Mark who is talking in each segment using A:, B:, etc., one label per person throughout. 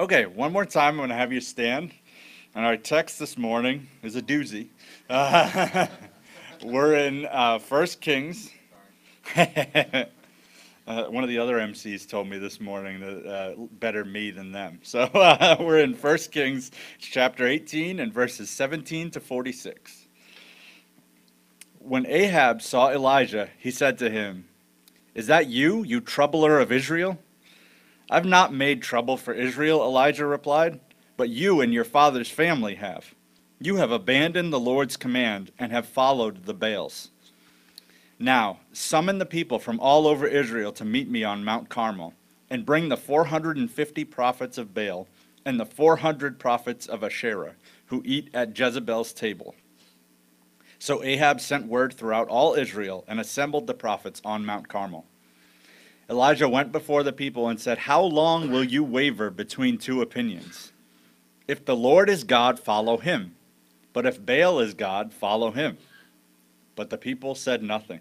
A: Okay, one more time, I'm going to have you stand. And our text this morning is a doozy. Uh, we're in uh, 1 Kings. uh, one of the other MCs told me this morning that uh, better me than them. So uh, we're in First Kings chapter 18 and verses 17 to 46. When Ahab saw Elijah, he said to him, Is that you, you troubler of Israel? I've not made trouble for Israel, Elijah replied, but you and your father's family have. You have abandoned the Lord's command and have followed the Baals. Now, summon the people from all over Israel to meet me on Mount Carmel, and bring the 450 prophets of Baal and the 400 prophets of Asherah, who eat at Jezebel's table. So Ahab sent word throughout all Israel and assembled the prophets on Mount Carmel. Elijah went before the people and said, How long will you waver between two opinions? If the Lord is God, follow him. But if Baal is God, follow him. But the people said nothing.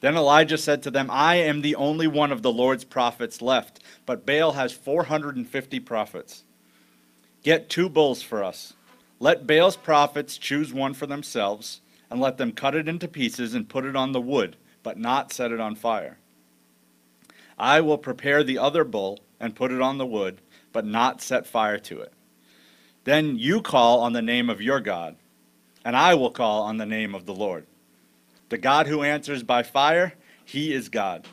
A: Then Elijah said to them, I am the only one of the Lord's prophets left, but Baal has 450 prophets. Get two bulls for us. Let Baal's prophets choose one for themselves, and let them cut it into pieces and put it on the wood, but not set it on fire. I will prepare the other bull and put it on the wood, but not set fire to it. Then you call on the name of your God, and I will call on the name of the Lord. The God who answers by fire, he is God.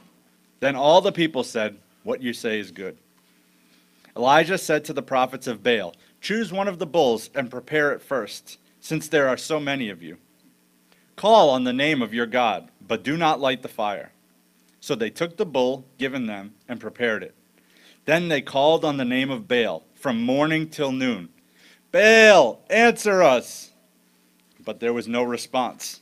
A: Then all the people said, What you say is good. Elijah said to the prophets of Baal, Choose one of the bulls and prepare it first, since there are so many of you. Call on the name of your God, but do not light the fire. So they took the bull given them and prepared it. Then they called on the name of Baal from morning till noon. Baal, answer us! But there was no response.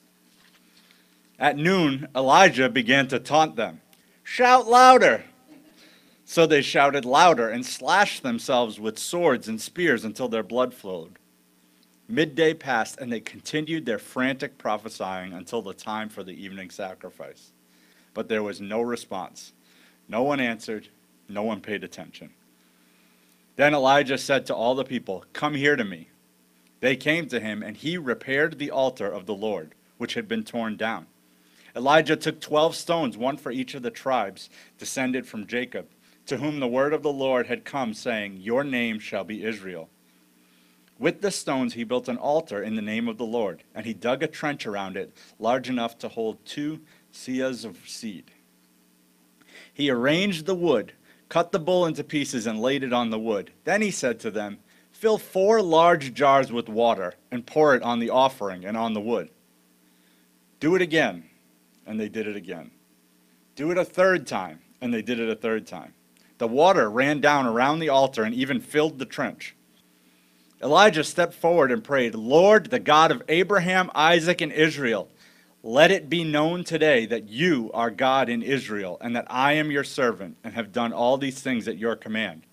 A: At noon, Elijah began to taunt them. Shout louder! So they shouted louder and slashed themselves with swords and spears until their blood flowed. Midday passed, and they continued their frantic prophesying until the time for the evening sacrifice but there was no response. No one answered, no one paid attention. Then Elijah said to all the people, Come here to me. They came to him, and he repaired the altar of the Lord, which had been torn down. Elijah took twelve stones, one for each of the tribes descended from Jacob, to whom the word of the Lord had come, saying, Your name shall be Israel. With the stones he built an altar in the name of the Lord, and he dug a trench around it, large enough to hold two seahs of seed. He arranged the wood, cut the bull into pieces, and laid it on the wood. Then he said to them, Fill four large jars with water and pour it on the offering and on the wood. Do it again. And they did it again. Do it a third time. And they did it a third time. The water ran down around the altar and even filled the trench. Elijah stepped forward and prayed, Lord, the God of Abraham, Isaac, and Israel, let it be known today that you are God in Israel, and that I am your servant, and have done all these things at your command.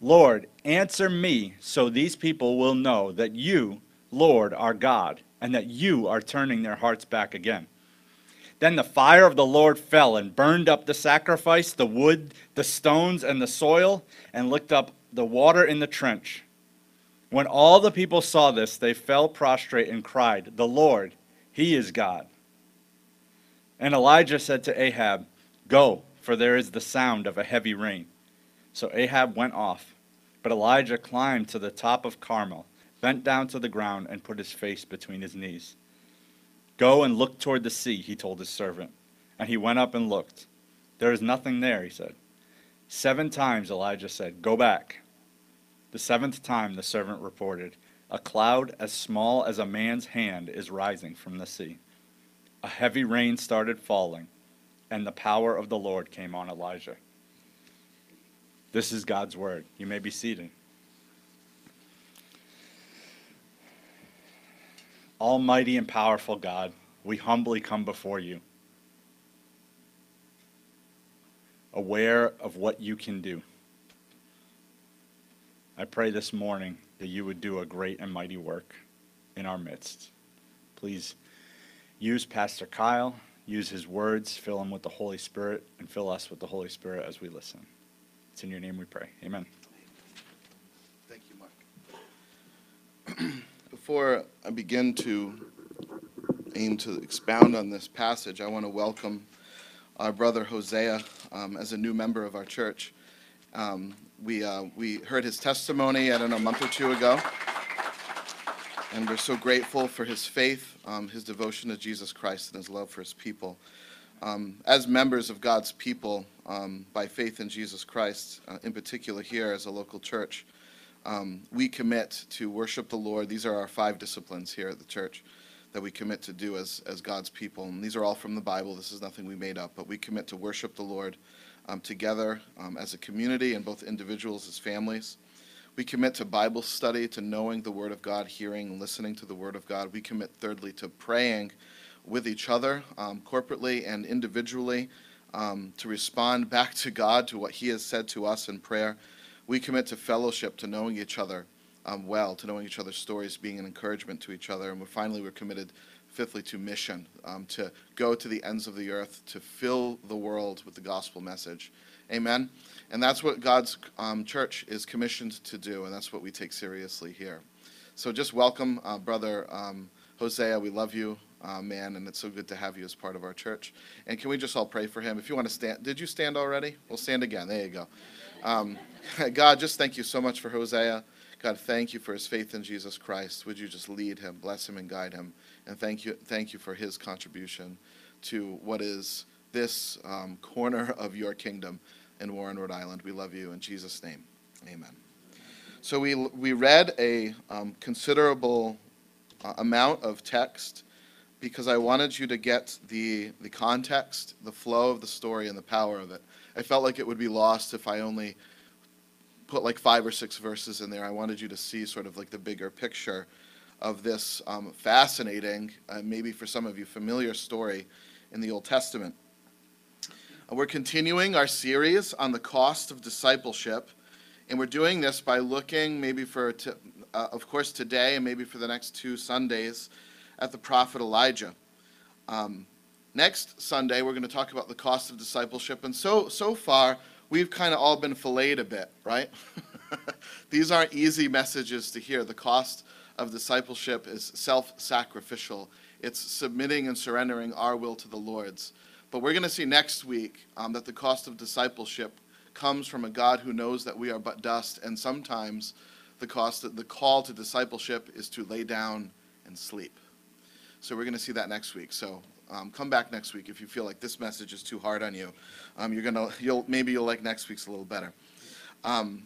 A: Lord, answer me so these people will know that you, Lord, are God, and that you are turning their hearts back again. Then the fire of the Lord fell and burned up the sacrifice, the wood, the stones, and the soil, and licked up the water in the trench. When all the people saw this, they fell prostrate and cried, The Lord, he is God. And Elijah said to Ahab, Go, for there is the sound of a heavy rain. So Ahab went off. But Elijah climbed to the top of Carmel, bent down to the ground, and put his face between his knees. Go and look toward the sea, he told his servant. And he went up and looked. There is nothing there, he said. Seven times Elijah said, Go back. The seventh time the servant reported, a cloud as small as a man's hand is rising from the sea. A heavy rain started falling, and the power of the Lord came on Elijah. This is God's word. You may be seated. Almighty and powerful God, we humbly come before you, aware of what you can do. I pray this morning that you would do a great and mighty work in our midst. Please use Pastor Kyle, use his words, fill him with the Holy Spirit, and fill us with the Holy Spirit as we listen. It's in your name we pray. Amen. Thank you, Mark.
B: Before I begin to aim to expound on this passage, I want to welcome our brother Hosea um, as a new member of our church. Um, we, uh, we heard his testimony, I don't know, a month or two ago, and we're so grateful for his faith, um, his devotion to Jesus Christ, and his love for his people. Um, as members of God's people, um, by faith in Jesus Christ, uh, in particular here as a local church, um, we commit to worship the Lord. These are our five disciplines here at the church that we commit to do as, as God's people. And these are all from the Bible. This is nothing we made up, but we commit to worship the Lord um, together um, as a community and both individuals as families. We commit to Bible study, to knowing the Word of God, hearing and listening to the Word of God. We commit, thirdly, to praying with each other, um, corporately and individually, um, to respond back to God, to what He has said to us in prayer. We commit to fellowship, to knowing each other um, well, to knowing each other's stories, being an encouragement to each other. And we're finally, we're committed, fifthly, to mission, um, to go to the ends of the earth, to fill the world with the gospel message. Amen. And that's what God's um, church is commissioned to do, and that's what we take seriously here. So just welcome, uh, Brother um, Hosea. We love you, uh, man, and it's so good to have you as part of our church. And can we just all pray for him? If you want to stand, did you stand already? We'll stand again. There you go. Um, God, just thank you so much for Hosea. God, thank you for his faith in Jesus Christ. Would you just lead him, bless him, and guide him? And thank you, thank you for his contribution to what is this um, corner of your kingdom in Warren, Rhode Island. We love you in Jesus' name. Amen. So we, we read a um, considerable uh, amount of text because I wanted you to get the, the context, the flow of the story, and the power of it. I felt like it would be lost if I only put like five or six verses in there. I wanted you to see sort of like the bigger picture of this um, fascinating, uh, maybe for some of you familiar story in the Old Testament. Uh, we're continuing our series on the cost of discipleship, and we're doing this by looking maybe for, t- uh, of course, today and maybe for the next two Sundays at the prophet Elijah. Um, next Sunday, we're going to talk about the cost of discipleship, and so so far we've kind of all been filleted a bit, right? These aren't easy messages to hear. The cost of discipleship is self sacrificial, it's submitting and surrendering our will to the Lord's. But we're going to see next week um, that the cost of discipleship comes from a God who knows that we are but dust, and sometimes the cost, the call to discipleship is to lay down and sleep. So we're going to see that next week. So um, come back next week if you feel like this message is too hard on you. Um, you're gonna, you'll maybe you'll like next week's a little better. Um,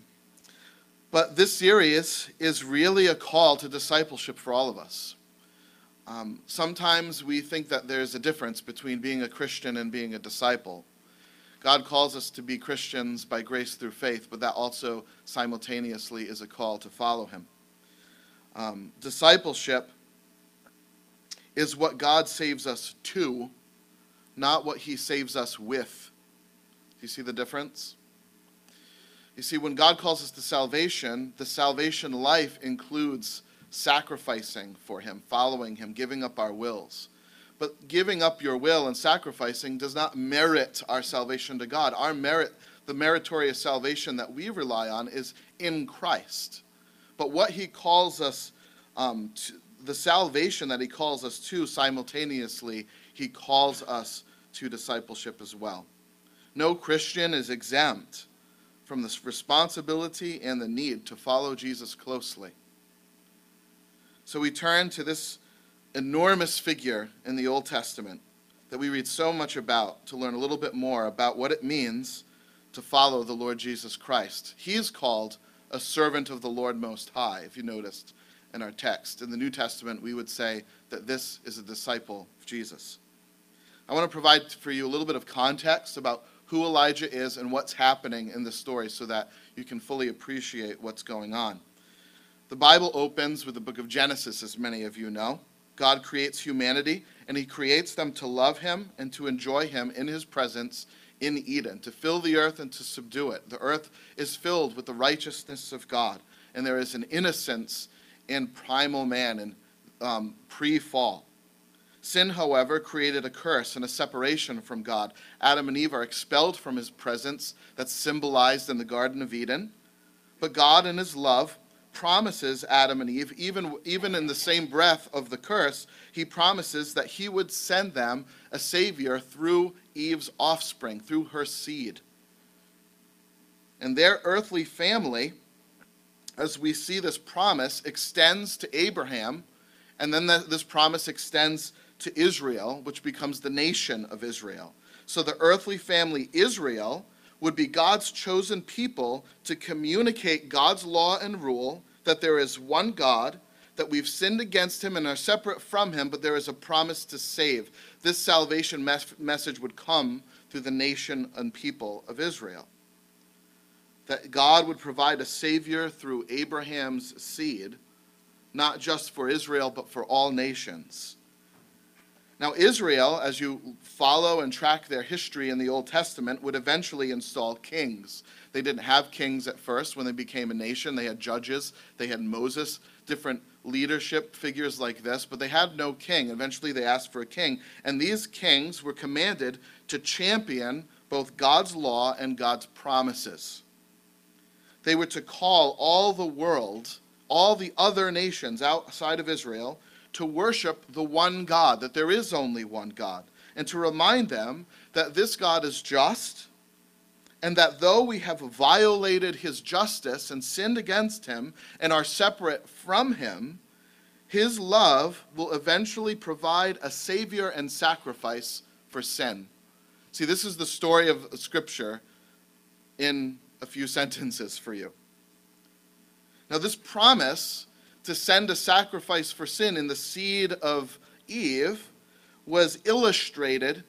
B: but this series is really a call to discipleship for all of us. Um, sometimes we think that there's a difference between being a Christian and being a disciple. God calls us to be Christians by grace through faith, but that also simultaneously is a call to follow Him. Um, discipleship is what God saves us to, not what He saves us with. Do you see the difference? You see, when God calls us to salvation, the salvation life includes sacrificing for Him, following Him, giving up our wills. But giving up your will and sacrificing does not merit our salvation to God. Our merit, the meritorious salvation that we rely on, is in Christ. But what He calls us um, to, the salvation that he calls us to, simultaneously, he calls us to discipleship as well. No Christian is exempt from this responsibility and the need to follow Jesus closely. So we turn to this enormous figure in the Old Testament that we read so much about to learn a little bit more about what it means to follow the Lord Jesus Christ. He is called a servant of the Lord Most High, if you noticed in our text. In the New Testament, we would say that this is a disciple of Jesus. I want to provide for you a little bit of context about who Elijah is and what's happening in the story so that you can fully appreciate what's going on. The Bible opens with the book of Genesis, as many of you know. God creates humanity, and he creates them to love him and to enjoy him in his presence in Eden, to fill the earth and to subdue it. The earth is filled with the righteousness of God, and there is an innocence in primal man and um, pre fall. Sin, however, created a curse and a separation from God. Adam and Eve are expelled from his presence, that's symbolized in the Garden of Eden. But God, in his love, promises Adam and Eve, even, even in the same breath of the curse, he promises that he would send them a Savior through Eve's offspring, through her seed. And their earthly family, as we see this promise, extends to Abraham, and then this promise extends to Israel, which becomes the nation of Israel. So the earthly family, Israel, would be God's chosen people to communicate God's law and rule, that there is one God, that we've sinned against him and are separate from him, but there is a promise to save. This salvation mes- message would come through the nation and people of Israel. That God would provide a Savior through Abraham's seed, not just for Israel, but for all nations. Now, Israel, as you follow and track their history in the Old Testament, would eventually install kings. They didn't have kings at first when they became a nation. They had judges, they had Moses, different leadership figures like this, but they had no king. Eventually, they asked for a king. And these kings were commanded to champion both God's law and God's promises. They were to call all the world, all the other nations outside of Israel, to worship the one God, that there is only one God, and to remind them that this God is just, and that though we have violated his justice and sinned against him and are separate from him, his love will eventually provide a savior and sacrifice for sin. See, this is the story of Scripture in a few sentences for you. Now, this promise to send a sacrifice for sin in the seed of Eve was illustrated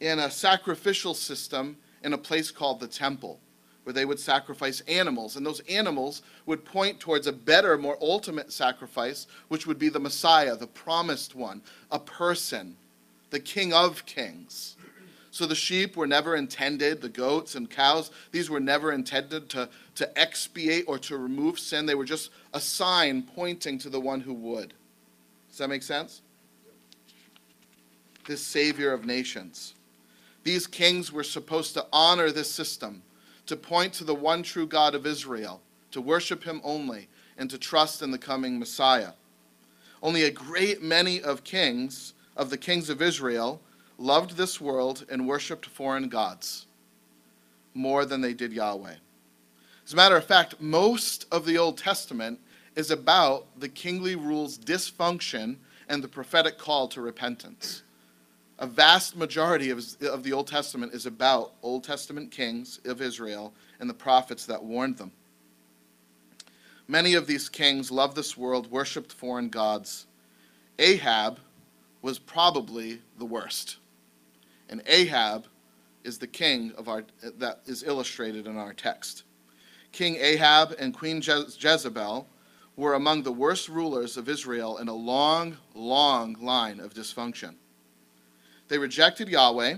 B: in a sacrificial system in a place called the temple, where they would sacrifice animals. And those animals would point towards a better, more ultimate sacrifice, which would be the Messiah, the promised one, a person, the King of Kings. So the sheep were never intended, the goats and cows, these were never intended to, to expiate or to remove sin. They were just a sign pointing to the one who would. Does that make sense? This Savior of nations. These kings were supposed to honor this system, to point to the one true God of Israel, to worship him only, and to trust in the coming Messiah. Only a great many of kings, of the kings of Israel, loved this world and worshiped foreign gods more than they did Yahweh. As a matter of fact, most of the Old Testament is about the kingly rule's dysfunction and the prophetic call to repentance. A vast majority of, of the Old Testament is about Old Testament kings of Israel and the prophets that warned them. Many of these kings loved this world, worshiped foreign gods. Ahab was probably the worst. And Ahab is the king of our, that is illustrated in our text. King Ahab and Queen Je- Jezebel were among the worst rulers of Israel in a long, long line of dysfunction. They rejected Yahweh.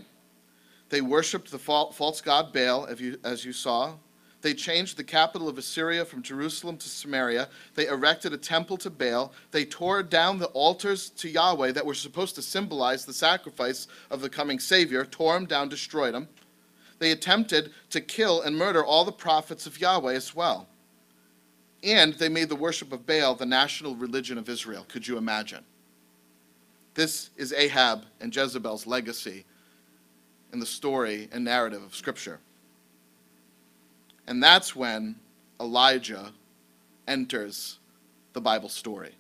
B: They worshiped the false god Baal, as you saw. They changed the capital of Assyria from Jerusalem to Samaria. They erected a temple to Baal. They tore down the altars to Yahweh that were supposed to symbolize the sacrifice of the coming Savior, tore them down, destroyed them. They attempted to kill and murder all the prophets of Yahweh as well. And they made the worship of Baal the national religion of Israel. Could you imagine? This is Ahab and Jezebel's legacy in the story and narrative of Scripture. And that's when Elijah enters the Bible story,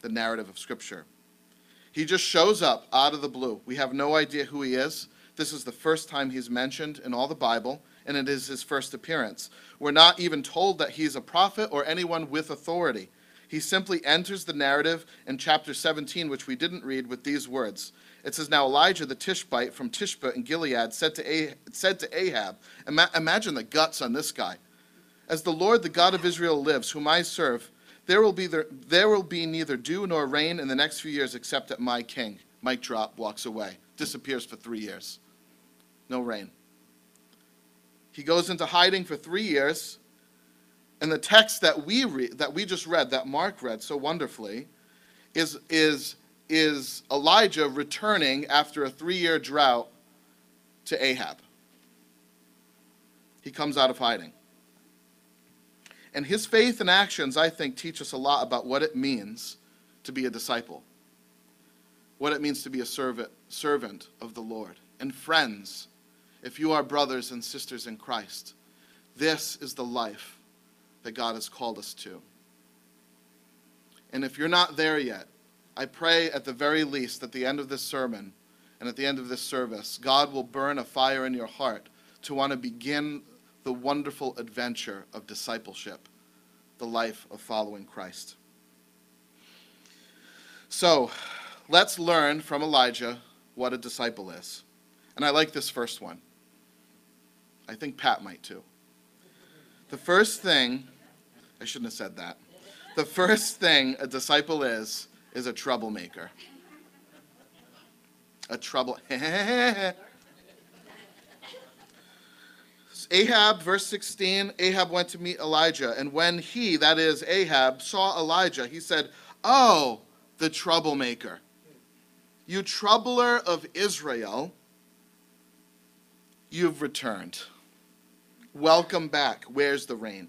B: the narrative of Scripture. He just shows up out of the blue. We have no idea who he is. This is the first time he's mentioned in all the Bible, and it is his first appearance. We're not even told that he's a prophet or anyone with authority. He simply enters the narrative in chapter 17, which we didn't read, with these words it says, Now Elijah the Tishbite from Tishbe in Gilead said to, ah- said to Ahab, Ima- Imagine the guts on this guy. As the Lord, the God of Israel, lives, whom I serve, there will, be there, will be neither dew nor rain in the next few years except at my king. Mic drop, walks away, disappears for three years. No rain. He goes into hiding for three years. And the text that we read, that we just read, that Mark read so wonderfully, is, is is Elijah returning after a three year drought to Ahab. He comes out of hiding. And his faith and actions, I think, teach us a lot about what it means to be a disciple, what it means to be a servant, servant of the Lord. And friends, if you are brothers and sisters in Christ, this is the life that God has called us to. And if you're not there yet, I pray at the very least at the end of this sermon and at the end of this service, God will burn a fire in your heart to want to begin the wonderful adventure of discipleship, the life of following Christ. So, let's learn from Elijah what a disciple is. And I like this first one. I think Pat might too. The first thing, I shouldn't have said that. The first thing a disciple is, is a troublemaker. A trouble. Ahab, verse 16, Ahab went to meet Elijah. And when he, that is Ahab, saw Elijah, he said, Oh, the troublemaker. You troubler of Israel, you've returned. Welcome back. Where's the rain?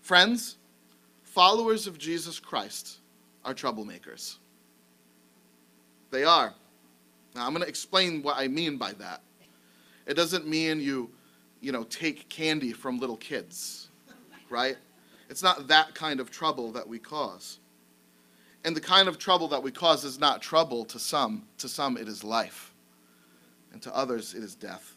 B: Friends, followers of Jesus Christ are troublemakers. They are. Now, I'm going to explain what I mean by that. It doesn't mean you, you know, take candy from little kids, right? It's not that kind of trouble that we cause. And the kind of trouble that we cause is not trouble to some. To some, it is life. And to others, it is death.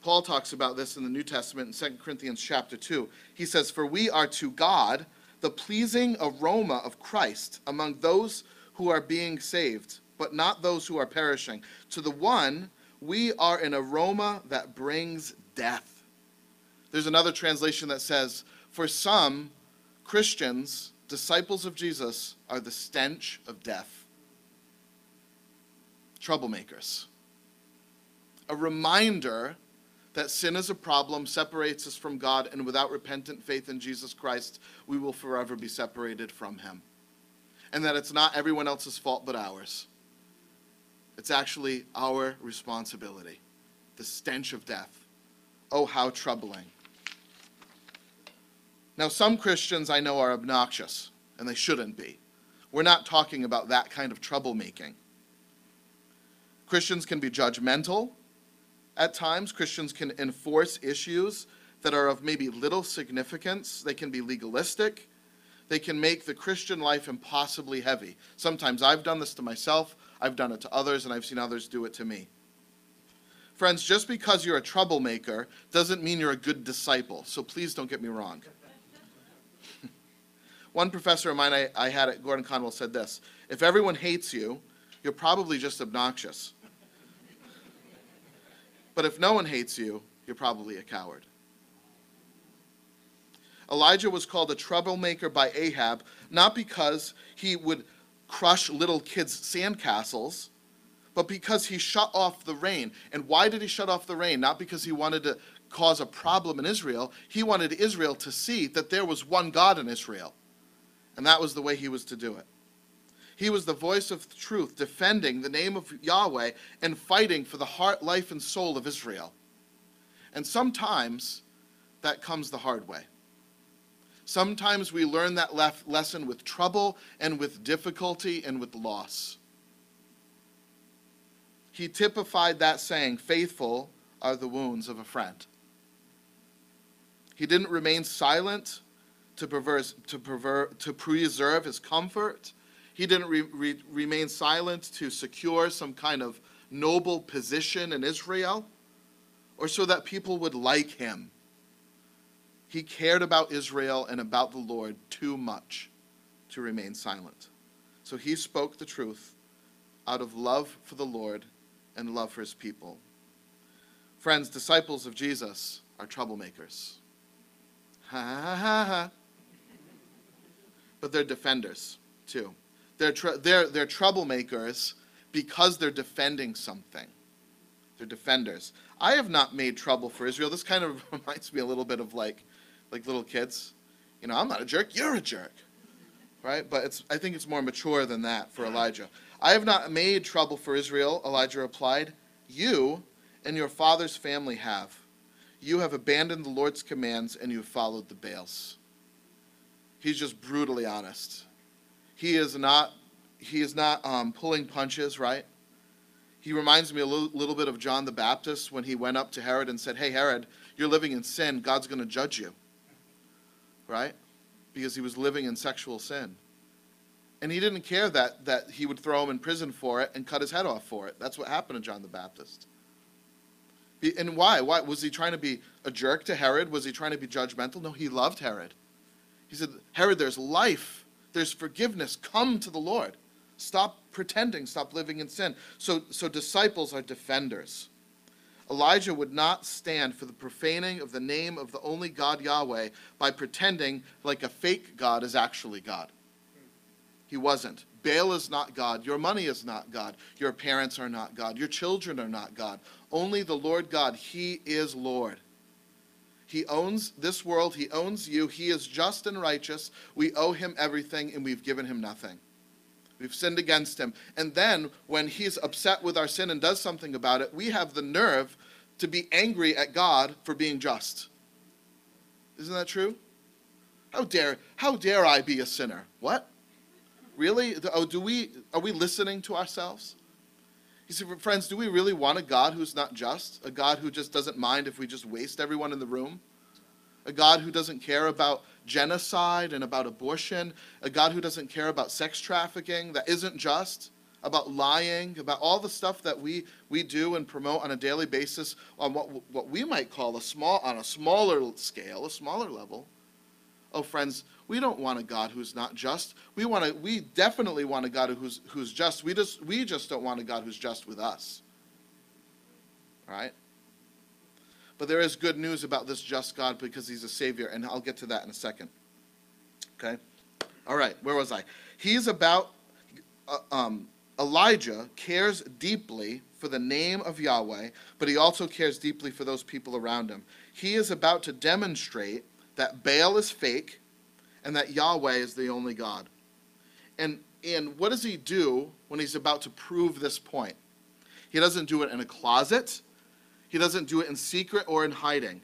B: Paul talks about this in the New Testament in 2 Corinthians chapter 2. He says, For we are to God the pleasing aroma of Christ among those who are being saved, but not those who are perishing. To the one, we are an aroma that brings death. There's another translation that says, For some Christians, disciples of Jesus, are the stench of death. Troublemakers. A reminder that sin is a problem, separates us from God, and without repentant faith in Jesus Christ, we will forever be separated from Him. And that it's not everyone else's fault but ours. It's actually our responsibility. The stench of death. Oh, how troubling. Now, some Christians I know are obnoxious, and they shouldn't be. We're not talking about that kind of troublemaking. Christians can be judgmental at times. Christians can enforce issues that are of maybe little significance. They can be legalistic. They can make the Christian life impossibly heavy. Sometimes I've done this to myself, I've done it to others, and I've seen others do it to me. Friends, just because you're a troublemaker doesn't mean you're a good disciple, so please don't get me wrong. One professor of mine I, I had at Gordon Conwell said this If everyone hates you, you're probably just obnoxious. But if no one hates you, you're probably a coward. Elijah was called a troublemaker by Ahab, not because he would crush little kids' sandcastles, but because he shut off the rain. And why did he shut off the rain? Not because he wanted to cause a problem in Israel. He wanted Israel to see that there was one God in Israel. And that was the way he was to do it. He was the voice of truth, defending the name of Yahweh and fighting for the heart, life, and soul of Israel. And sometimes that comes the hard way. Sometimes we learn that lef- lesson with trouble and with difficulty and with loss. He typified that saying, faithful are the wounds of a friend. He didn't remain silent to, perverse, to, perver- to preserve his comfort. He didn't re- re- remain silent to secure some kind of noble position in Israel or so that people would like him. He cared about Israel and about the Lord too much to remain silent. So he spoke the truth out of love for the Lord and love for his people. Friends, disciples of Jesus are troublemakers. Ha ha ha ha. But they're defenders too. They're, tr- they're, they're troublemakers because they're defending something. They're defenders. I have not made trouble for Israel. This kind of reminds me a little bit of like like little kids. You know, I'm not a jerk, you're a jerk. Right? But it's, I think it's more mature than that for Elijah. I have not made trouble for Israel, Elijah replied. You and your father's family have. You have abandoned the Lord's commands and you have followed the Baals. He's just brutally honest. He is not, he is not um, pulling punches, right? He reminds me a little, little bit of John the Baptist when he went up to Herod and said, Hey, Herod, you're living in sin. God's going to judge you. Right? Because he was living in sexual sin. And he didn't care that, that he would throw him in prison for it and cut his head off for it. That's what happened to John the Baptist. And why? Why? Was he trying to be a jerk to Herod? Was he trying to be judgmental? No, he loved Herod. He said, Herod, there's life, there's forgiveness. Come to the Lord. Stop pretending, stop living in sin. So, so disciples are defenders. Elijah would not stand for the profaning of the name of the only God Yahweh by pretending like a fake God is actually God. He wasn't. Baal is not God. Your money is not God. Your parents are not God. Your children are not God. Only the Lord God. He is Lord. He owns this world. He owns you. He is just and righteous. We owe him everything, and we've given him nothing. We've sinned against him. And then, when he's upset with our sin and does something about it, we have the nerve to be angry at God for being just. Isn't that true? How dare, how dare I be a sinner? What? Really? Oh, do we, are we listening to ourselves? You see, friends, do we really want a God who's not just? A God who just doesn't mind if we just waste everyone in the room? A God who doesn't care about genocide and about abortion? A God who doesn't care about sex trafficking that isn't just? About lying, about all the stuff that we, we do and promote on a daily basis on what, what we might call a small, on a smaller scale, a smaller level. Oh, friends, we don't want a God who's not just. We want to, we definitely want a God who's, who's just. We just, we just don't want a God who's just with us. Right? But there is good news about this just God because he's a Savior, and I'll get to that in a second. Okay? All right, where was I? He's about, uh, um, Elijah cares deeply for the name of Yahweh, but he also cares deeply for those people around him. He is about to demonstrate that Baal is fake and that Yahweh is the only God. And, and what does he do when he's about to prove this point? He doesn't do it in a closet, he doesn't do it in secret or in hiding.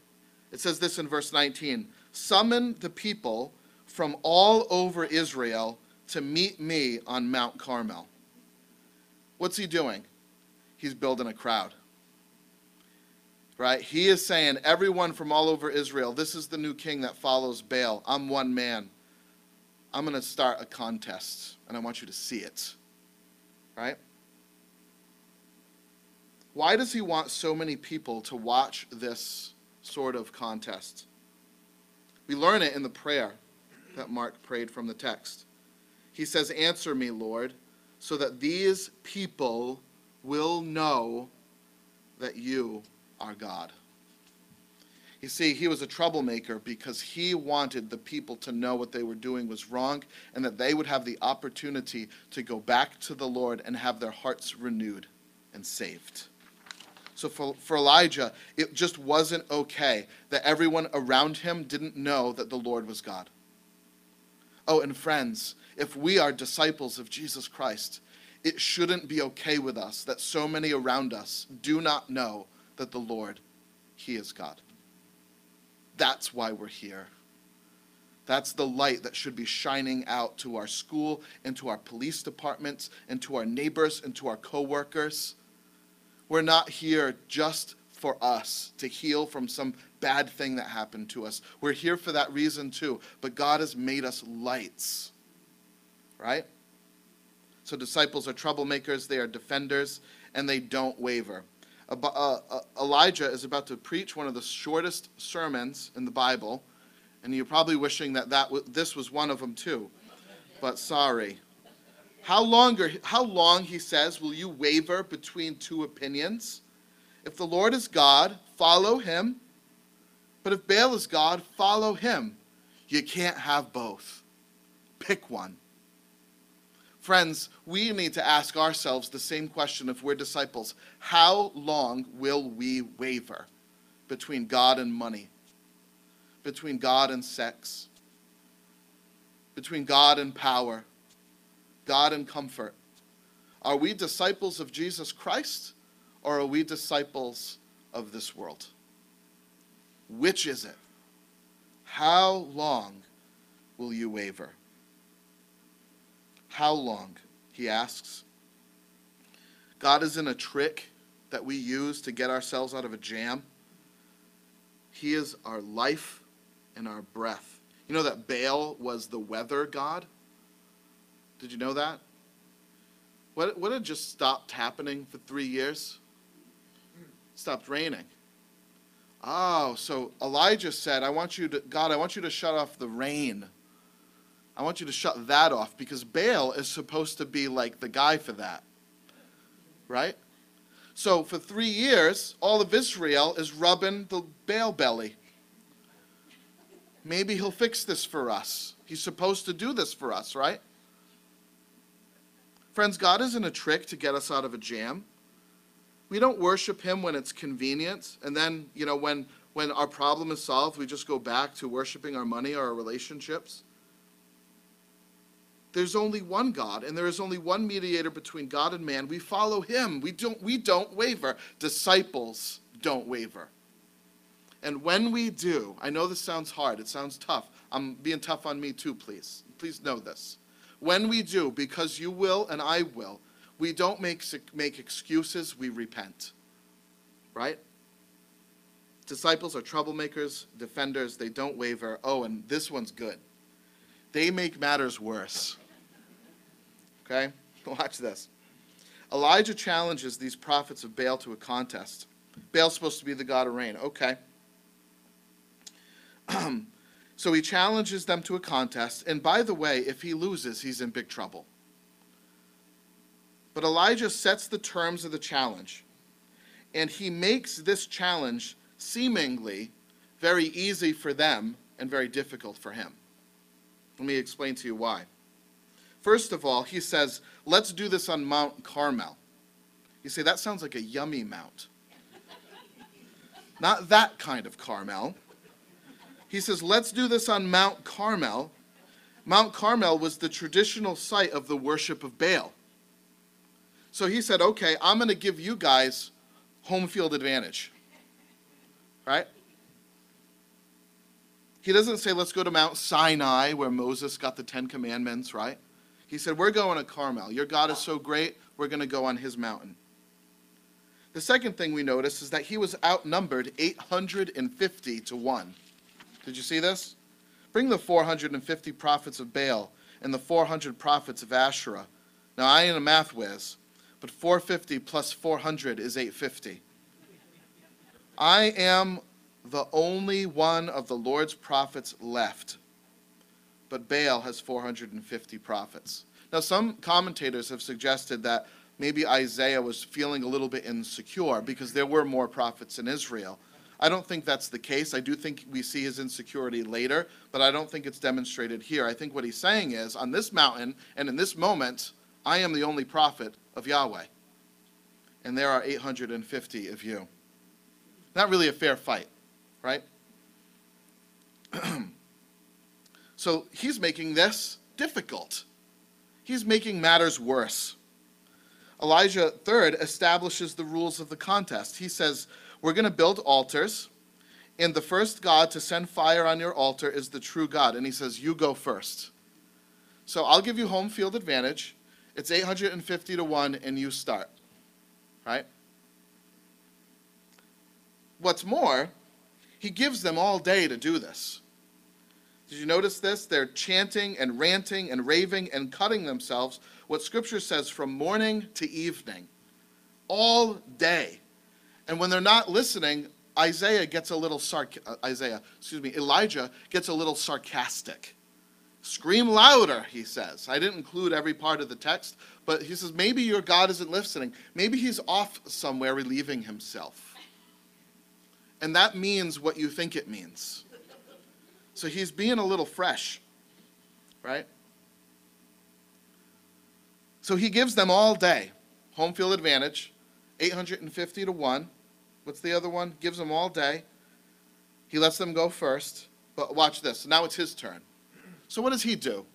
B: It says this in verse 19 Summon the people from all over Israel to meet me on Mount Carmel. What's he doing? He's building a crowd right? He is saying, everyone from all over Israel, this is the new king that follows Baal. I'm one man. I'm going to start a contest, and I want you to see it, right? Why does he want so many people to watch this sort of contest? We learn it in the prayer that Mark prayed from the text. He says, Answer me, Lord, so that these people will know that you are God. You see, he was a troublemaker because he wanted the people to know what they were doing was wrong and that they would have the opportunity to go back to the Lord and have their hearts renewed and saved. So for, for Elijah, it just wasn't okay that everyone around him didn't know that the Lord was God. Oh, and friends, if we are disciples of Jesus Christ, it shouldn't be okay with us that so many around us do not know that the Lord, He is God. That's why we're here. That's the light that should be shining out to our school and to our police departments and to our neighbors and to our coworkers. We're not here just for us to heal from some bad thing that happened to us. We're here for that reason too. But God has made us lights. Right? So disciples are troublemakers, they are defenders, and they don't waver. Uh, uh, Elijah is about to preach one of the shortest sermons in the Bible, and you're probably wishing that, that w- this was one of them too. But sorry. How longer how long he says will you waver between two opinions? If the Lord is God, follow him. But if Baal is God, follow him. You can't have both. Pick one. Friends, we need to ask ourselves the same question if we're disciples. How long will we waver between God and money? Between God and sex? Between God and power? God and comfort? Are we disciples of Jesus Christ or are we disciples of this world? which is it? How long will you waver? How long? He asks. God isn't a trick that we use to get ourselves out of a jam. He is our life and our breath. You know that Baal was the weather god? Did you know that? What, what had just stopped happening for three years? Stopped raining. Oh, so Elijah said, I want you to, God, I want you to shut off the rain. I want you to shut that off because Baal is supposed to be like the guy for that. Right? So for three years, all of Israel is rubbing the Baal belly. Maybe he'll fix this for us. He's supposed to do this for us, right? Friends, God isn't a trick to get us out of a jam. We don't worship him when it's convenient, and then, you know, when when our problem is solved, we just go back to worshiping our money or our relationships. There's only one God, and there is only one mediator between God and man. We follow him. We don't we don't waver. Disciples don't waver. And when we do, I know this sounds hard, it sounds tough. I'm being tough on me too, please. Please know this. When we do, because you will and I will, we don't make, make excuses, we repent. Right? Disciples are troublemakers, defenders, they don't waver. Oh, and this one's good. They make matters worse. Okay? Watch this. Elijah challenges these prophets of Baal to a contest. Baal's supposed to be the god of rain. Okay. so he challenges them to a contest. And by the way, if he loses, he's in big trouble. But Elijah sets the terms of the challenge. And he makes this challenge seemingly very easy for them and very difficult for him. Let me explain to you why. First of all, he says, let's do this on Mount Carmel. You say, that sounds like a yummy mount. Not that kind of Carmel. He says, let's do this on Mount Carmel. Mount Carmel was the traditional site of the worship of Baal. So he said, okay, I'm going to give you guys home field advantage. Right? He doesn't say, let's go to Mount Sinai where Moses got the Ten Commandments, right? He said, we're going to Carmel. Your God is so great, we're going to go on his mountain. The second thing we notice is that he was outnumbered 850 to 1. Did you see this? Bring the 450 prophets of Baal and the 400 prophets of Asherah. Now, I ain't a math whiz, but 450 plus 400 is 850. I am the only one of the Lord's prophets left, but Baal has 450 prophets. Now, some commentators have suggested that maybe Isaiah was feeling a little bit insecure because there were more prophets in Israel. I don't think that's the case. I do think we see his insecurity later, but I don't think it's demonstrated here. I think what he's saying is on this mountain and in this moment, I am the only prophet of Yahweh. And there are 850 of you. Not really a fair fight, right? So he's making this difficult. He's making matters worse. Elijah, third, establishes the rules of the contest. He says, We're going to build altars, and the first God to send fire on your altar is the true God. And he says, You go first. So I'll give you home field advantage. It's 850 to 1, and you start. Right? What's more, he gives them all day to do this. Did you notice this? They're chanting and ranting and raving and cutting themselves, what Scripture says from morning to evening, all day. And when they're not listening, Isaiah gets a little sarc- uh, Isaiah, excuse me, Elijah gets a little sarcastic. Scream louder, he says. I didn't include every part of the text, but he says, maybe your God isn't listening. Maybe he's off somewhere relieving himself. And that means what you think it means. So he's being a little fresh, right? So he gives them all day home field advantage, 850 to 1. What's the other one? Gives them all day. He lets them go first. But watch this. Now it's his turn. So what does he do?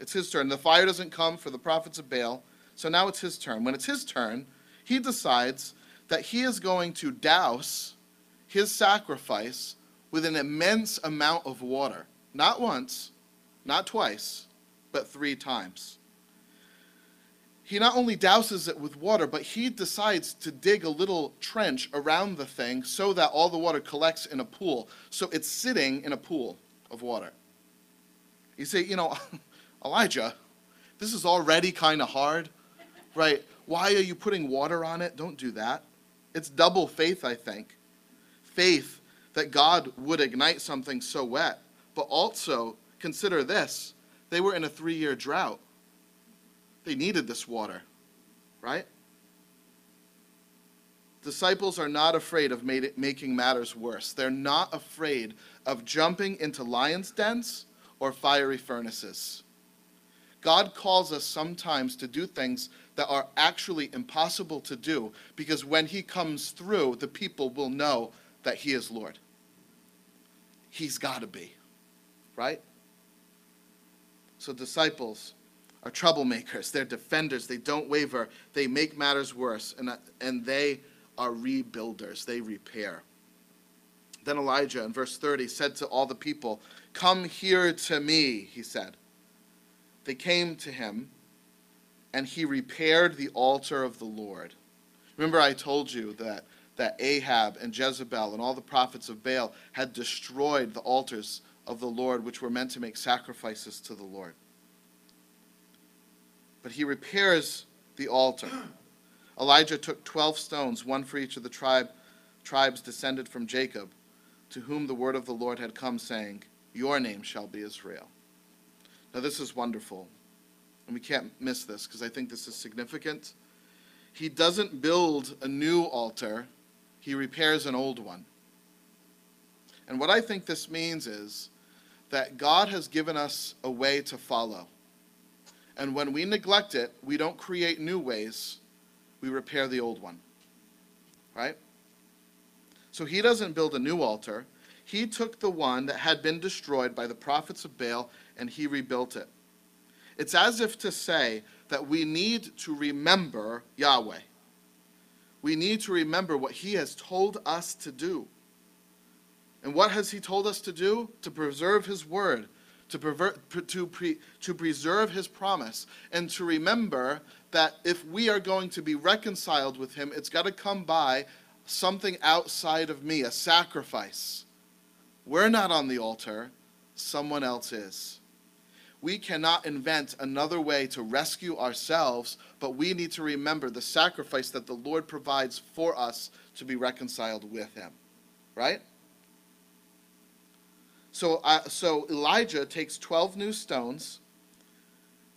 B: It's his turn. The fire doesn't come for the prophets of Baal. So now it's his turn. When it's his turn, he decides that he is going to douse his sacrifice with an immense amount of water. Not once, not twice, but three times. He not only douses it with water, but he decides to dig a little trench around the thing so that all the water collects in a pool. So it's sitting in a pool of water. You say, you know, Elijah, this is already kind of hard, right? Why are you putting water on it? Don't do that. It's double faith, I think. Faith that God would ignite something so wet, but also consider this they were in a three year drought. They needed this water, right? Disciples are not afraid of it, making matters worse. They're not afraid of jumping into lions' dens or fiery furnaces. God calls us sometimes to do things that are actually impossible to do because when He comes through, the people will know that He is Lord. He's got to be, right? So, disciples are troublemakers. They're defenders. They don't waver. They make matters worse. And, and they are rebuilders. They repair. Then Elijah in verse 30 said to all the people, Come here to me, he said. They came to him, and he repaired the altar of the Lord. Remember, I told you that, that Ahab and Jezebel and all the prophets of Baal had destroyed the altars of the Lord, which were meant to make sacrifices to the Lord. But he repairs the altar. Elijah took 12 stones, one for each of the tribe, tribes descended from Jacob, to whom the word of the Lord had come, saying, Your name shall be Israel. Now, this is wonderful, and we can't miss this because I think this is significant. He doesn't build a new altar, he repairs an old one. And what I think this means is that God has given us a way to follow. And when we neglect it, we don't create new ways, we repair the old one. Right? So he doesn't build a new altar. He took the one that had been destroyed by the prophets of Baal and he rebuilt it. It's as if to say that we need to remember Yahweh. We need to remember what he has told us to do. And what has he told us to do? To preserve his word, to, pervert, to, pre, to preserve his promise, and to remember that if we are going to be reconciled with him, it's got to come by something outside of me, a sacrifice. We're not on the altar, someone else is. We cannot invent another way to rescue ourselves, but we need to remember the sacrifice that the Lord provides for us to be reconciled with him. Right? So, uh, so Elijah takes 12 new stones,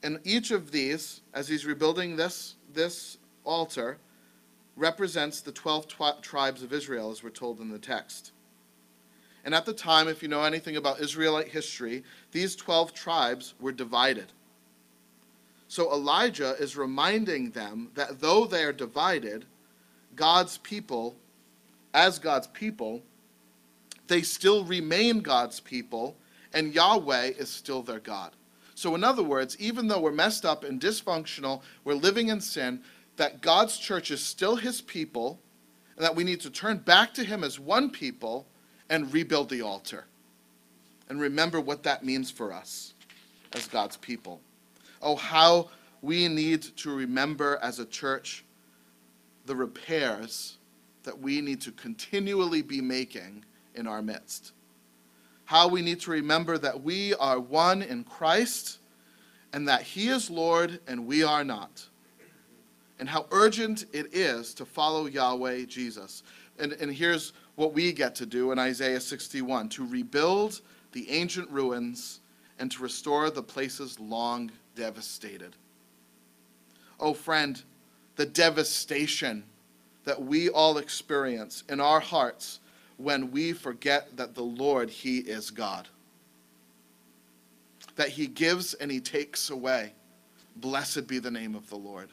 B: and each of these, as he's rebuilding this, this altar, represents the 12 tw- tribes of Israel, as we're told in the text. And at the time, if you know anything about Israelite history, these 12 tribes were divided. So Elijah is reminding them that though they are divided, God's people, as God's people, they still remain God's people, and Yahweh is still their God. So, in other words, even though we're messed up and dysfunctional, we're living in sin, that God's church is still his people, and that we need to turn back to him as one people and rebuild the altar. And remember what that means for us as God's people. Oh, how we need to remember as a church the repairs that we need to continually be making in our midst. How we need to remember that we are one in Christ and that He is Lord and we are not. And how urgent it is to follow Yahweh Jesus. And, and here's what we get to do in Isaiah 61 to rebuild the ancient ruins and to restore the places long devastated. Oh, friend, the devastation that we all experience in our hearts when we forget that the Lord, He is God. That He gives and He takes away. Blessed be the name of the Lord.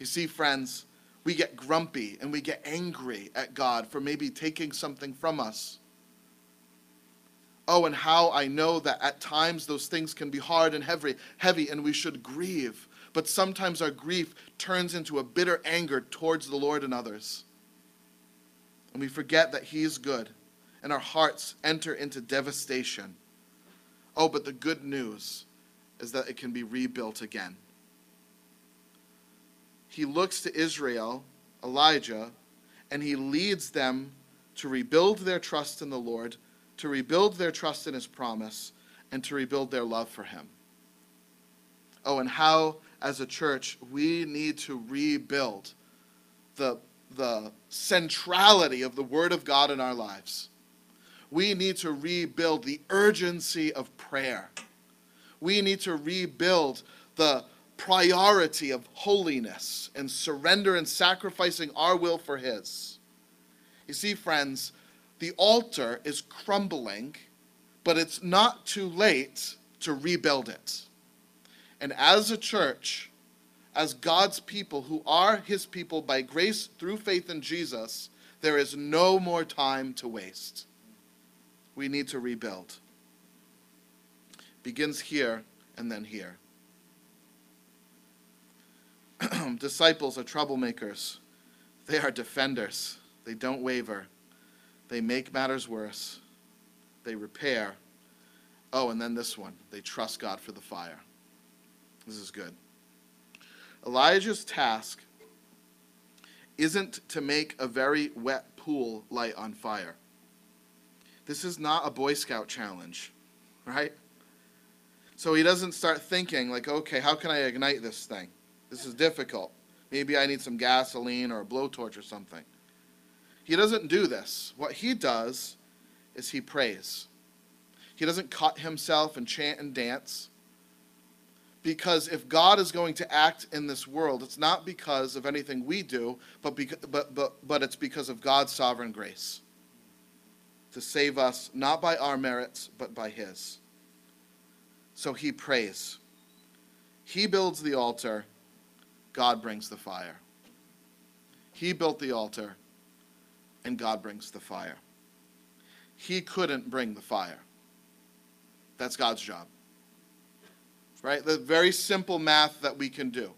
B: You see, friends, we get grumpy and we get angry at God for maybe taking something from us. Oh, and how I know that at times those things can be hard and heavy, heavy, and we should grieve. But sometimes our grief turns into a bitter anger towards the Lord and others and we forget that He is good and our hearts enter into devastation. Oh, but the good news is that it can be rebuilt again. He looks to Israel, Elijah, and he leads them to rebuild their trust in the Lord, to rebuild their trust in his promise, and to rebuild their love for him. Oh, and how, as a church, we need to rebuild the, the centrality of the Word of God in our lives. We need to rebuild the urgency of prayer. We need to rebuild the priority of holiness and surrender and sacrificing our will for His. You see, friends, the altar is crumbling, but it's not too late to rebuild it. And as a church, as God's people who are His people by grace through faith in Jesus, there is no more time to waste. We need to rebuild. Begins here and then here. Disciples are troublemakers. They are defenders. They don't waver. They make matters worse. They repair. Oh, and then this one. They trust God for the fire. This is good. Elijah's task isn't to make a very wet pool light on fire. This is not a Boy Scout challenge, right? So he doesn't start thinking, like, okay, how can I ignite this thing? This is difficult. Maybe I need some gasoline or a blowtorch or something. He doesn't do this. What he does is he prays. He doesn't cut himself and chant and dance. Because if God is going to act in this world, it's not because of anything we do, but, but, but, but it's because of God's sovereign grace to save us, not by our merits, but by His. So he prays. He builds the altar, God brings the fire. He built the altar, and God brings the fire. He couldn't bring the fire. That's God's job right? The very simple math that we can do.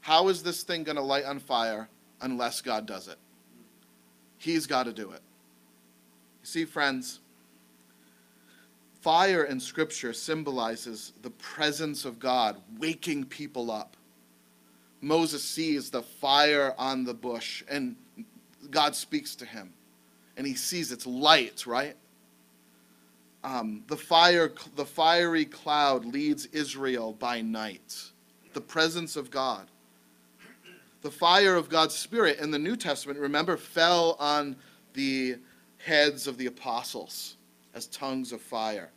B: How is this thing going to light on fire unless God does it? He's got to do it. You see, friends, fire in Scripture symbolizes the presence of God waking people up. Moses sees the fire on the bush, and God speaks to him, and he sees its light, right? Um, the fire, the fiery cloud leads Israel by night. The presence of God. The fire of God's Spirit in the New Testament, remember, fell on the heads of the apostles as tongues of fire.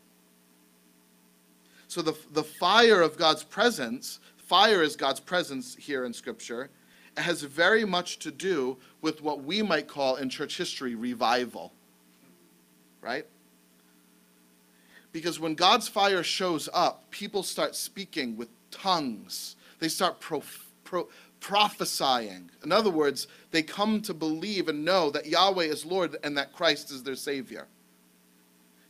B: So the, the fire of God's presence, fire is God's presence here in Scripture, it has very much to do with what we might call in church history revival. Right? Because when God's fire shows up, people start speaking with tongues. They start pro- pro- prophesying. In other words, they come to believe and know that Yahweh is Lord and that Christ is their Savior.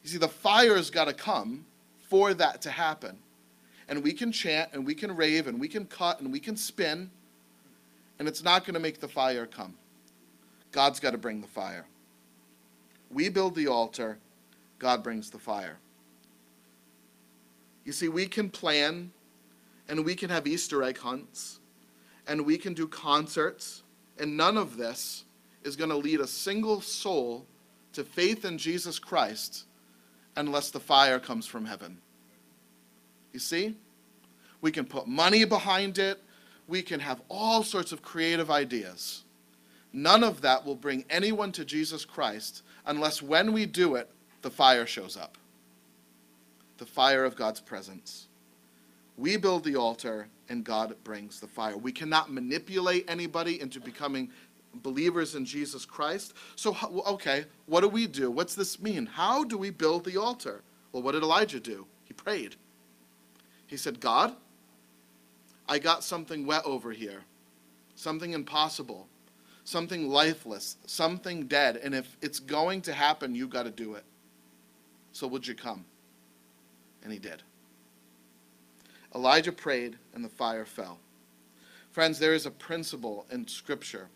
B: You see, the fire's got to come for that to happen. And we can chant and we can rave and we can cut and we can spin, and it's not going to make the fire come. God's got to bring the fire. We build the altar, God brings the fire. You see, we can plan and we can have Easter egg hunts and we can do concerts, and none of this is going to lead a single soul to faith in Jesus Christ unless the fire comes from heaven. You see? We can put money behind it, we can have all sorts of creative ideas. None of that will bring anyone to Jesus Christ unless when we do it, the fire shows up the fire of God's presence. We build the altar and God brings the fire. We cannot manipulate anybody into becoming believers in Jesus Christ. So, okay, what do we do? What's this mean? How do we build the altar? Well, what did Elijah do? He prayed. He said, God, I got something wet over here, something impossible, something lifeless, something dead. And if it's going to happen, you've got to do it. So, would you come? And he did. Elijah prayed, and the fire fell. Friends, there is a principle in Scripture.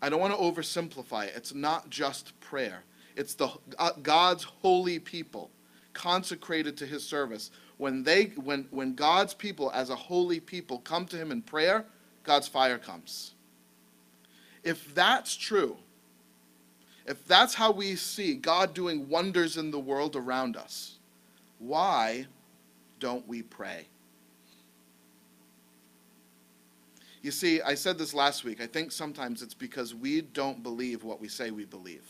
B: I don't want to oversimplify it. It's not just prayer, It's the uh, God's holy people consecrated to his service. When they when when God's people as a holy people come to him in prayer, God's fire comes. If that's true, if that's how we see God doing wonders in the world around us, why don't we pray? You see, I said this last week. I think sometimes it's because we don't believe what we say we believe.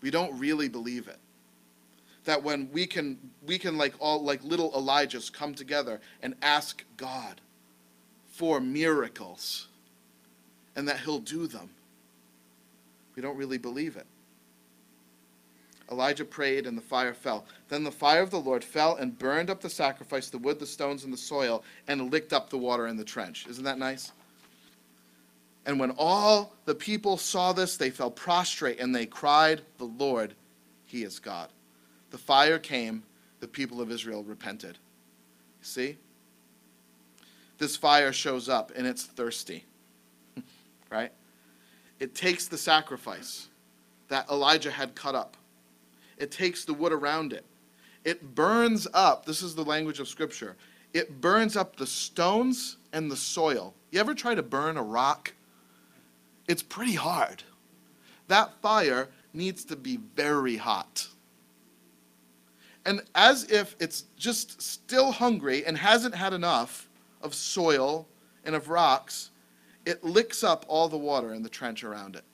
B: We don't really believe it. That when we can we can like all like little Elijahs come together and ask God for miracles and that he'll do them. We don't really believe it. Elijah prayed, and the fire fell. Then the fire of the Lord fell and burned up the sacrifice, the wood, the stones, and the soil, and licked up the water in the trench. Isn't that nice? And when all the people saw this, they fell prostrate and they cried, The Lord, He is God. The fire came, the people of Israel repented. See? This fire shows up and it's thirsty, right? It takes the sacrifice that Elijah had cut up it takes the wood around it. It burns up, this is the language of Scripture, it burns up the stones and the soil. You ever try to burn a rock? It's pretty hard. That fire needs to be very hot. And as if it's just still hungry and hasn't had enough of soil and of rocks, it licks up all the water in the trench around it.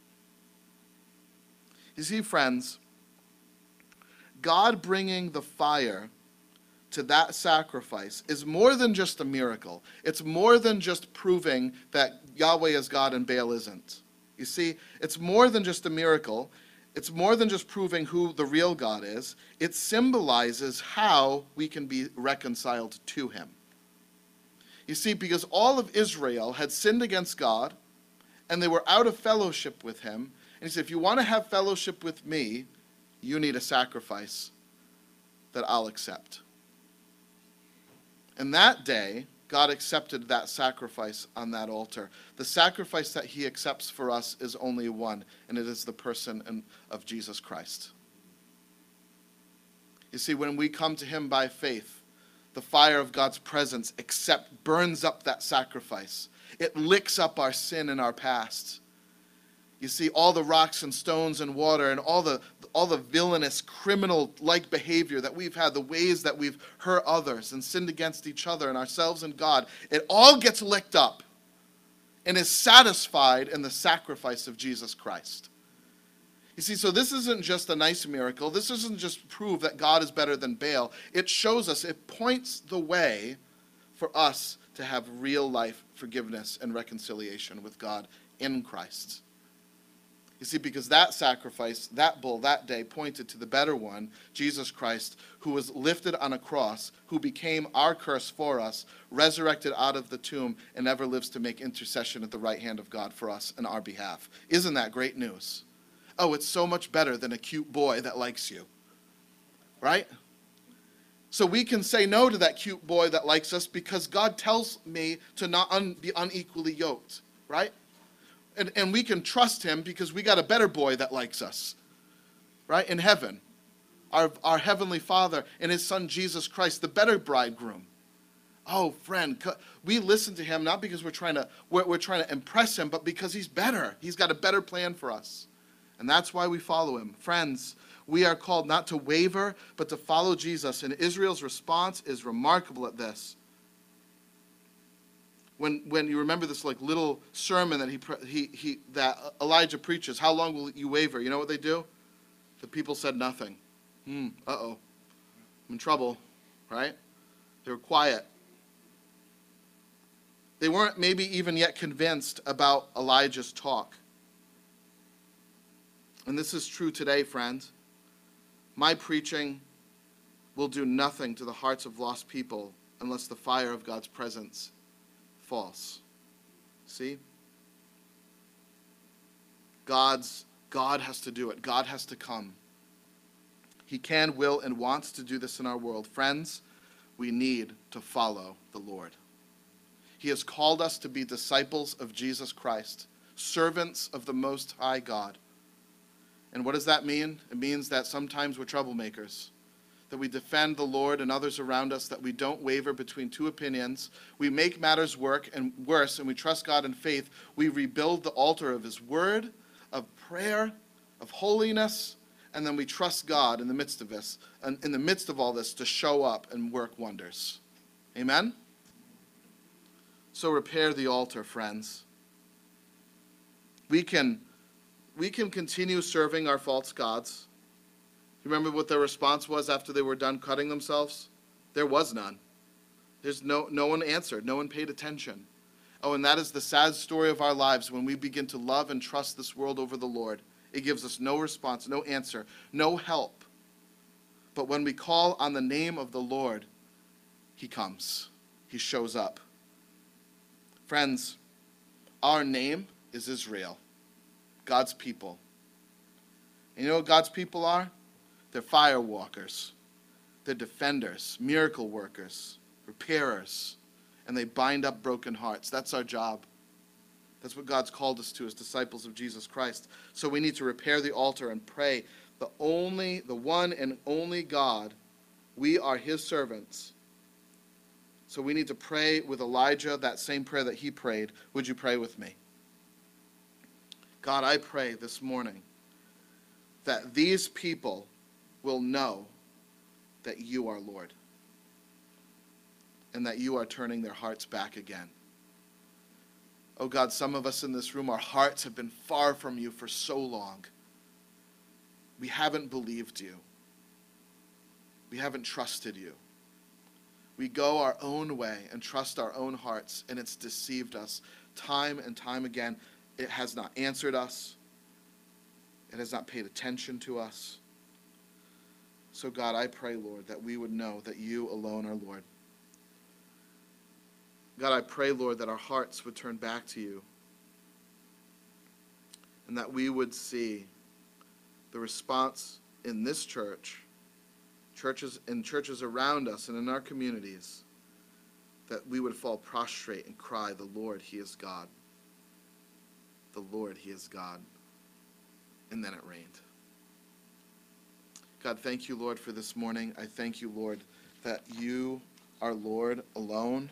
B: You see, friends, God bringing the fire to that sacrifice is more than just a miracle. It's more than just proving that Yahweh is God and Baal isn't. You see, it's more than just a miracle. It's more than just proving who the real God is. It symbolizes how we can be reconciled to Him. You see, because all of Israel had sinned against God and they were out of fellowship with Him. And He said, if you want to have fellowship with me, you need a sacrifice that I'll accept. And that day, God accepted that sacrifice on that altar. The sacrifice that He accepts for us is only one, and it is the person of Jesus Christ. You see, when we come to Him by faith, the fire of God's presence accept, burns up that sacrifice. It licks up our sin and our past. You see, all the rocks and stones and water and all the, all the villainous, criminal like behavior that we've had, the ways that we've hurt others and sinned against each other and ourselves and God, it all gets licked up and is satisfied in the sacrifice of Jesus Christ. You see, so this isn't just a nice miracle. This isn't just prove that God is better than Baal. It shows us, it points the way for us to have real life forgiveness and reconciliation with God in Christ. You see, because that sacrifice, that bull, that day pointed to the better one, Jesus Christ, who was lifted on a cross, who became our curse for us, resurrected out of the tomb, and ever lives to make intercession at the right hand of God for us in our behalf. Isn't that great news? Oh, it's so much better than a cute boy that likes you. Right? So we can say no to that cute boy that likes us because God tells me to not un- be unequally yoked. Right? And, and we can trust him because we got a better boy that likes us, right? In heaven. Our, our heavenly Father and his son Jesus Christ, the better bridegroom. Oh, friend, we listen to him not because we're trying to we're, we're trying to impress him, but because he's better. He's got a better plan for us. And that's why we follow him. Friends, we are called not to waver, but to follow Jesus. And Israel's response is remarkable at this when, when you remember this like little sermon that he, he, he that Elijah preaches, how long will you waver? You know what they do? The people said nothing. Hmm, uh-oh. I'm in trouble, right? They were quiet. They weren't maybe even yet convinced about Elijah's talk. And this is true today, friends. My preaching will do nothing to the hearts of lost people unless the fire of God's presence false. See? God's God has to do it. God has to come. He can, will, and wants to do this in our world. Friends, we need to follow the Lord. He has called us to be disciples of Jesus Christ, servants of the Most High God. And what does that mean? It means that sometimes we're troublemakers, that we defend the Lord and others around us, that we don't waver between two opinions. We make matters work and worse, and we trust God in faith. We rebuild the altar of His Word, of prayer, of holiness, and then we trust God in the midst of this, and in the midst of all this, to show up and work wonders. Amen? So repair the altar, friends. We can, we can continue serving our false gods. You remember what their response was after they were done cutting themselves? There was none. There's no, no one answered, no one paid attention. Oh, and that is the sad story of our lives when we begin to love and trust this world over the Lord. It gives us no response, no answer, no help. But when we call on the name of the Lord, He comes, He shows up. Friends, our name is Israel, God's people. And you know what God's people are? They're fire walkers, they're defenders, miracle workers, repairers, and they bind up broken hearts. That's our job. That's what God's called us to as disciples of Jesus Christ. So we need to repair the altar and pray. The only, the one and only God, we are his servants. So we need to pray with Elijah that same prayer that he prayed. Would you pray with me? God, I pray this morning that these people will know that you are Lord and that you are turning their hearts back again. Oh God, some of us in this room, our hearts have been far from you for so long. We haven't believed you, we haven't trusted you. We go our own way and trust our own hearts, and it's deceived us time and time again. It has not answered us, it has not paid attention to us. So, God, I pray, Lord, that we would know that you alone are Lord. God, I pray, Lord, that our hearts would turn back to you and that we would see the response in this church, churches and churches around us and in our communities, that we would fall prostrate and cry, The Lord, He is God. The Lord, He is God. And then it rained. God, thank you, Lord, for this morning. I thank you, Lord, that you are Lord alone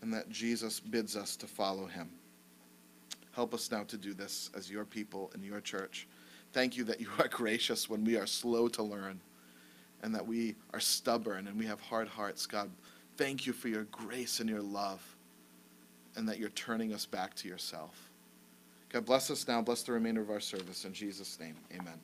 B: and that Jesus bids us to follow him. Help us now to do this as your people in your church. Thank you that you are gracious when we are slow to learn and that we are stubborn and we have hard hearts. God, thank you for your grace and your love and that you're turning us back to yourself. God bless us now. Bless the remainder of our service. In Jesus' name, amen.